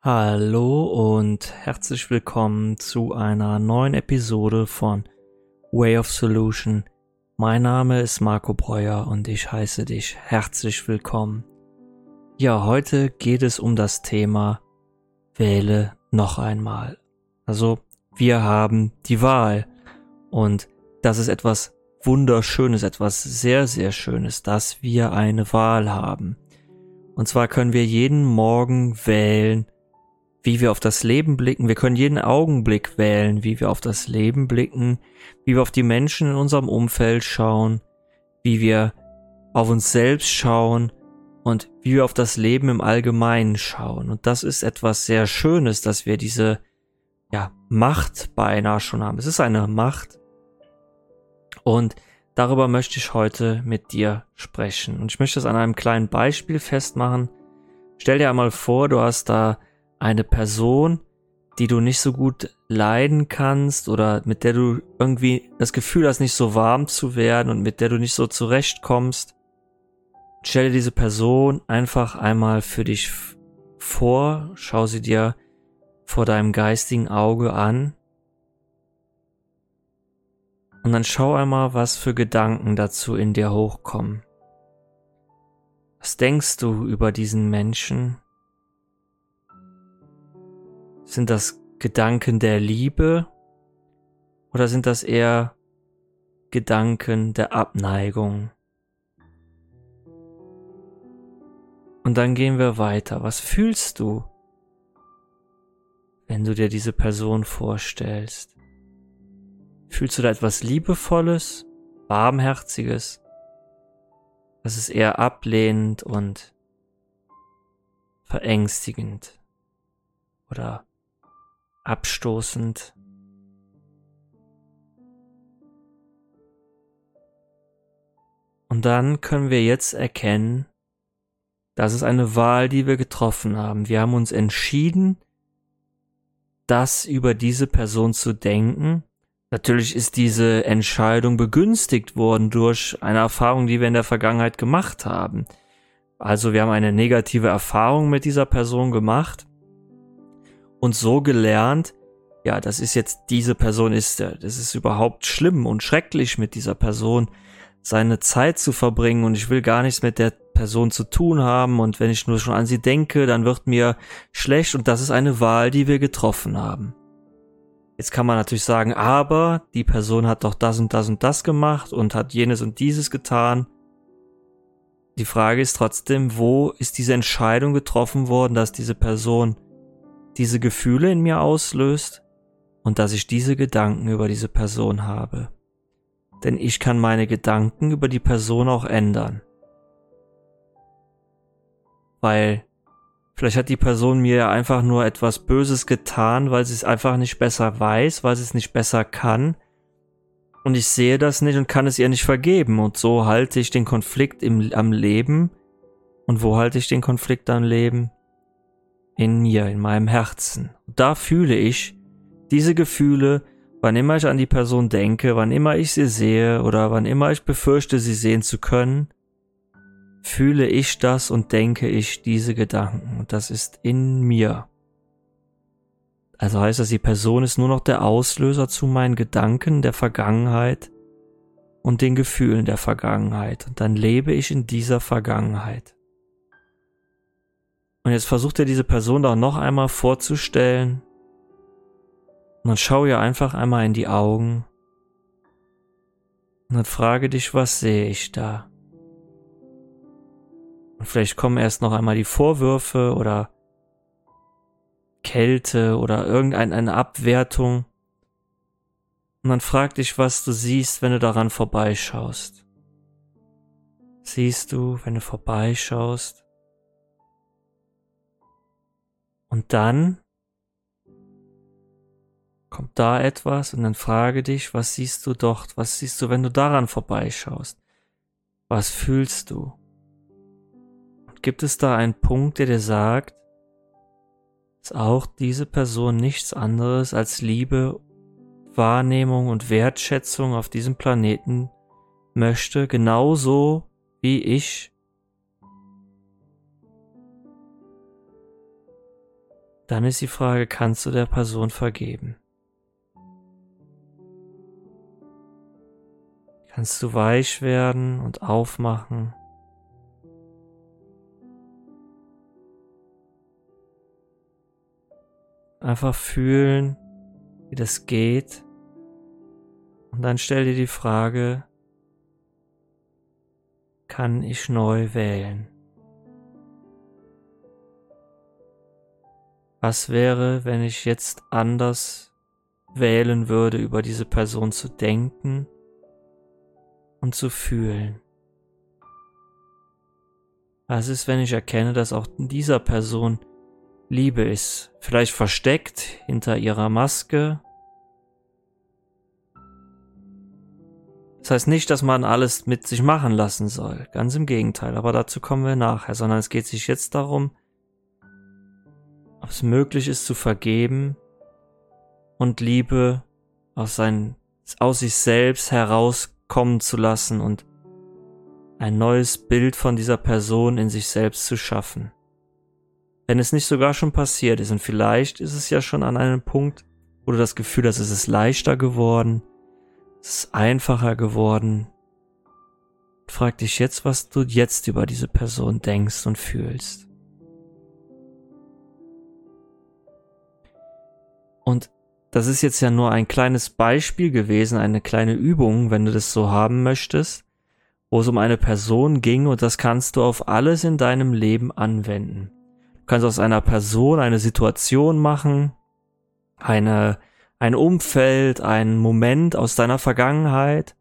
Hallo und herzlich willkommen zu einer neuen Episode von Way of Solution. Mein Name ist Marco Breuer und ich heiße dich herzlich willkommen. Ja, heute geht es um das Thema Wähle noch einmal. Also, wir haben die Wahl und das ist etwas Wunderschönes, etwas sehr, sehr Schönes, dass wir eine Wahl haben. Und zwar können wir jeden Morgen wählen, wie wir auf das Leben blicken. Wir können jeden Augenblick wählen, wie wir auf das Leben blicken, wie wir auf die Menschen in unserem Umfeld schauen, wie wir auf uns selbst schauen und wie wir auf das Leben im Allgemeinen schauen. Und das ist etwas sehr Schönes, dass wir diese ja, Macht beinahe schon haben. Es ist eine Macht. Und darüber möchte ich heute mit dir sprechen. Und ich möchte es an einem kleinen Beispiel festmachen. Stell dir einmal vor, du hast da eine Person, die du nicht so gut leiden kannst oder mit der du irgendwie das Gefühl hast, nicht so warm zu werden und mit der du nicht so zurechtkommst. Stell dir diese Person einfach einmal für dich vor, schau sie dir vor deinem geistigen Auge an und dann schau einmal, was für Gedanken dazu in dir hochkommen. Was denkst du über diesen Menschen? Sind das Gedanken der Liebe oder sind das eher Gedanken der Abneigung? Und dann gehen wir weiter. Was fühlst du, wenn du dir diese Person vorstellst? Fühlst du da etwas Liebevolles, Warmherziges? Das ist eher ablehnend und verängstigend oder abstoßend. Und dann können wir jetzt erkennen, das ist eine Wahl, die wir getroffen haben. Wir haben uns entschieden, das über diese Person zu denken. Natürlich ist diese Entscheidung begünstigt worden durch eine Erfahrung, die wir in der Vergangenheit gemacht haben. Also wir haben eine negative Erfahrung mit dieser Person gemacht und so gelernt, ja, das ist jetzt diese Person ist er. Das ist überhaupt schlimm und schrecklich mit dieser Person seine Zeit zu verbringen und ich will gar nichts mit der Person zu tun haben und wenn ich nur schon an sie denke, dann wird mir schlecht und das ist eine Wahl, die wir getroffen haben. Jetzt kann man natürlich sagen, aber die Person hat doch das und das und das gemacht und hat jenes und dieses getan. Die Frage ist trotzdem, wo ist diese Entscheidung getroffen worden, dass diese Person diese Gefühle in mir auslöst und dass ich diese Gedanken über diese Person habe. Denn ich kann meine Gedanken über die Person auch ändern. Weil vielleicht hat die Person mir einfach nur etwas Böses getan, weil sie es einfach nicht besser weiß, weil sie es nicht besser kann. Und ich sehe das nicht und kann es ihr nicht vergeben. Und so halte ich den Konflikt im, am Leben. Und wo halte ich den Konflikt am Leben? In mir, in meinem Herzen. Da fühle ich diese Gefühle, wann immer ich an die Person denke, wann immer ich sie sehe oder wann immer ich befürchte, sie sehen zu können, fühle ich das und denke ich diese Gedanken. Und das ist in mir. Also heißt das, die Person ist nur noch der Auslöser zu meinen Gedanken der Vergangenheit und den Gefühlen der Vergangenheit. Und dann lebe ich in dieser Vergangenheit. Und jetzt versucht er diese Person doch noch einmal vorzustellen. Und dann schau ihr einfach einmal in die Augen. Und dann frage dich, was sehe ich da? Und vielleicht kommen erst noch einmal die Vorwürfe oder Kälte oder irgendeine Abwertung. Und dann frag dich, was du siehst, wenn du daran vorbeischaust. Siehst du, wenn du vorbeischaust? Und dann kommt da etwas und dann frage dich, was siehst du dort? Was siehst du, wenn du daran vorbeischaust? Was fühlst du? Und gibt es da einen Punkt, der dir sagt, dass auch diese Person nichts anderes als Liebe, Wahrnehmung und Wertschätzung auf diesem Planeten möchte, genauso wie ich Dann ist die Frage, kannst du der Person vergeben? Kannst du weich werden und aufmachen? Einfach fühlen, wie das geht. Und dann stell dir die Frage, kann ich neu wählen? Was wäre, wenn ich jetzt anders wählen würde, über diese Person zu denken und zu fühlen? Was ist, wenn ich erkenne, dass auch in dieser Person Liebe ist, vielleicht versteckt hinter ihrer Maske. Das heißt nicht, dass man alles mit sich machen lassen soll, ganz im Gegenteil, aber dazu kommen wir nachher, sondern es geht sich jetzt darum, ob es möglich ist zu vergeben und Liebe aus, sein, aus sich selbst herauskommen zu lassen und ein neues Bild von dieser Person in sich selbst zu schaffen. Wenn es nicht sogar schon passiert ist und vielleicht ist es ja schon an einem Punkt, wo du das Gefühl hast, es ist leichter geworden, es ist einfacher geworden. Frag dich jetzt, was du jetzt über diese Person denkst und fühlst. Und das ist jetzt ja nur ein kleines Beispiel gewesen, eine kleine Übung, wenn du das so haben möchtest, wo es um eine Person ging und das kannst du auf alles in deinem Leben anwenden kannst aus einer Person eine Situation machen, eine, ein Umfeld, einen Moment aus deiner Vergangenheit,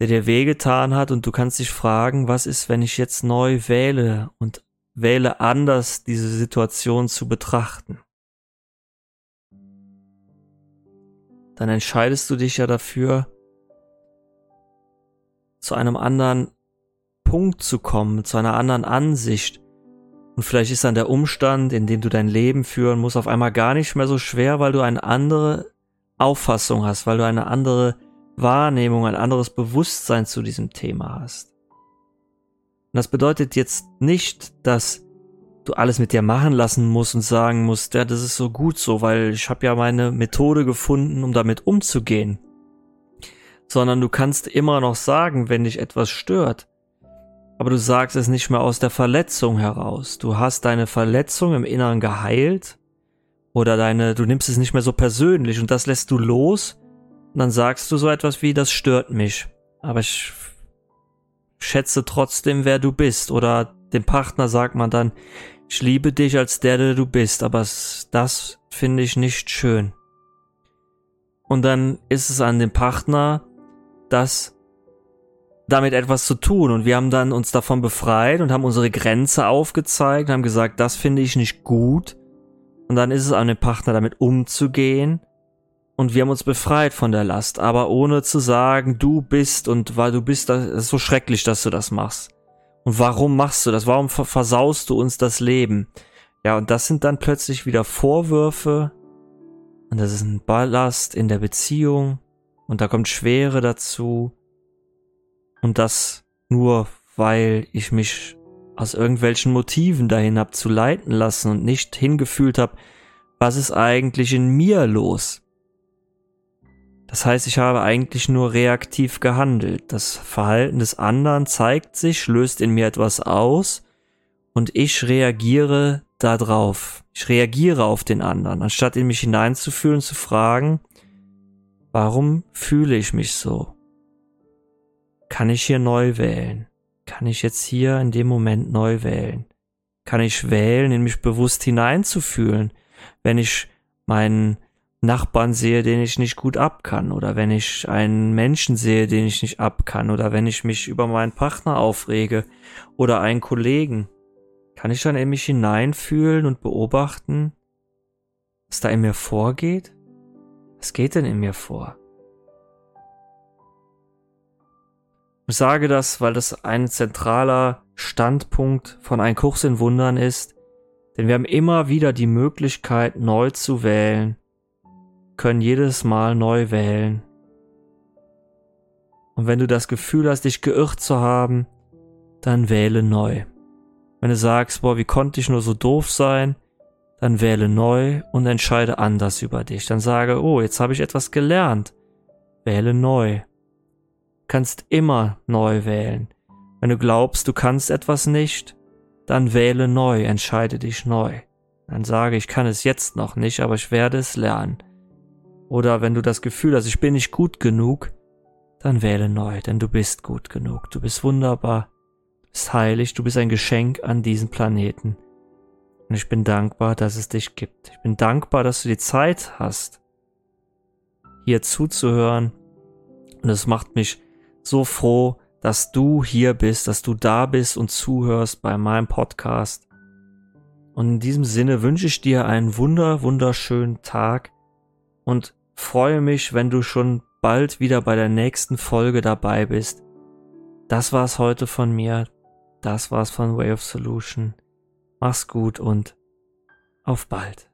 der dir wehgetan hat und du kannst dich fragen, was ist, wenn ich jetzt neu wähle und wähle anders, diese Situation zu betrachten. Dann entscheidest du dich ja dafür, zu einem anderen Punkt zu kommen, zu einer anderen Ansicht, und vielleicht ist dann der Umstand, in dem du dein Leben führen musst, auf einmal gar nicht mehr so schwer, weil du eine andere Auffassung hast, weil du eine andere Wahrnehmung, ein anderes Bewusstsein zu diesem Thema hast. Und das bedeutet jetzt nicht, dass du alles mit dir machen lassen musst und sagen musst, ja, das ist so gut so, weil ich habe ja meine Methode gefunden, um damit umzugehen. Sondern du kannst immer noch sagen, wenn dich etwas stört, aber du sagst es nicht mehr aus der Verletzung heraus. Du hast deine Verletzung im Inneren geheilt oder deine, du nimmst es nicht mehr so persönlich und das lässt du los und dann sagst du so etwas wie, das stört mich. Aber ich schätze trotzdem, wer du bist oder dem Partner sagt man dann, ich liebe dich als der, der du bist, aber das finde ich nicht schön. Und dann ist es an dem Partner, das damit etwas zu tun und wir haben dann uns davon befreit und haben unsere Grenze aufgezeigt, haben gesagt, das finde ich nicht gut und dann ist es an den Partner damit umzugehen und wir haben uns befreit von der Last, aber ohne zu sagen, du bist und weil du bist, das ist so schrecklich, dass du das machst. Und warum machst du das? Warum versaust du uns das Leben? Ja, und das sind dann plötzlich wieder Vorwürfe und das ist ein Ballast in der Beziehung und da kommt Schwere dazu und das nur, weil ich mich aus irgendwelchen Motiven dahin hab zu leiten lassen und nicht hingefühlt hab, was ist eigentlich in mir los? Das heißt, ich habe eigentlich nur reaktiv gehandelt. Das Verhalten des anderen zeigt sich, löst in mir etwas aus und ich reagiere darauf. Ich reagiere auf den anderen, anstatt in mich hineinzufühlen, zu fragen, warum fühle ich mich so? Kann ich hier neu wählen? Kann ich jetzt hier in dem Moment neu wählen? Kann ich wählen, in mich bewusst hineinzufühlen, wenn ich meinen Nachbarn sehe, den ich nicht gut ab kann, oder wenn ich einen Menschen sehe, den ich nicht ab kann, oder wenn ich mich über meinen Partner aufrege. Oder einen Kollegen, kann ich dann in mich hineinfühlen und beobachten, was da in mir vorgeht? Was geht denn in mir vor? Ich sage das, weil das ein zentraler Standpunkt von Ein Kurs in Wundern ist, denn wir haben immer wieder die Möglichkeit, neu zu wählen, können jedes Mal neu wählen. Und wenn du das Gefühl hast, dich geirrt zu haben, dann wähle neu. Wenn du sagst, boah, wie konnte ich nur so doof sein, dann wähle neu und entscheide anders über dich. Dann sage, oh, jetzt habe ich etwas gelernt. Wähle neu. Du kannst immer neu wählen. Wenn du glaubst, du kannst etwas nicht, dann wähle neu, entscheide dich neu. Dann sage, ich kann es jetzt noch nicht, aber ich werde es lernen. Oder wenn du das Gefühl hast, ich bin nicht gut genug, dann wähle neu, denn du bist gut genug. Du bist wunderbar, du bist heilig, du bist ein Geschenk an diesem Planeten. Und ich bin dankbar, dass es dich gibt. Ich bin dankbar, dass du die Zeit hast, hier zuzuhören. Und es macht mich so froh, dass du hier bist, dass du da bist und zuhörst bei meinem Podcast. Und in diesem Sinne wünsche ich dir einen wunder, wunderschönen Tag und freue mich, wenn du schon bald wieder bei der nächsten Folge dabei bist. Das war's heute von mir. Das war's von Way of Solution. Mach's gut und auf bald.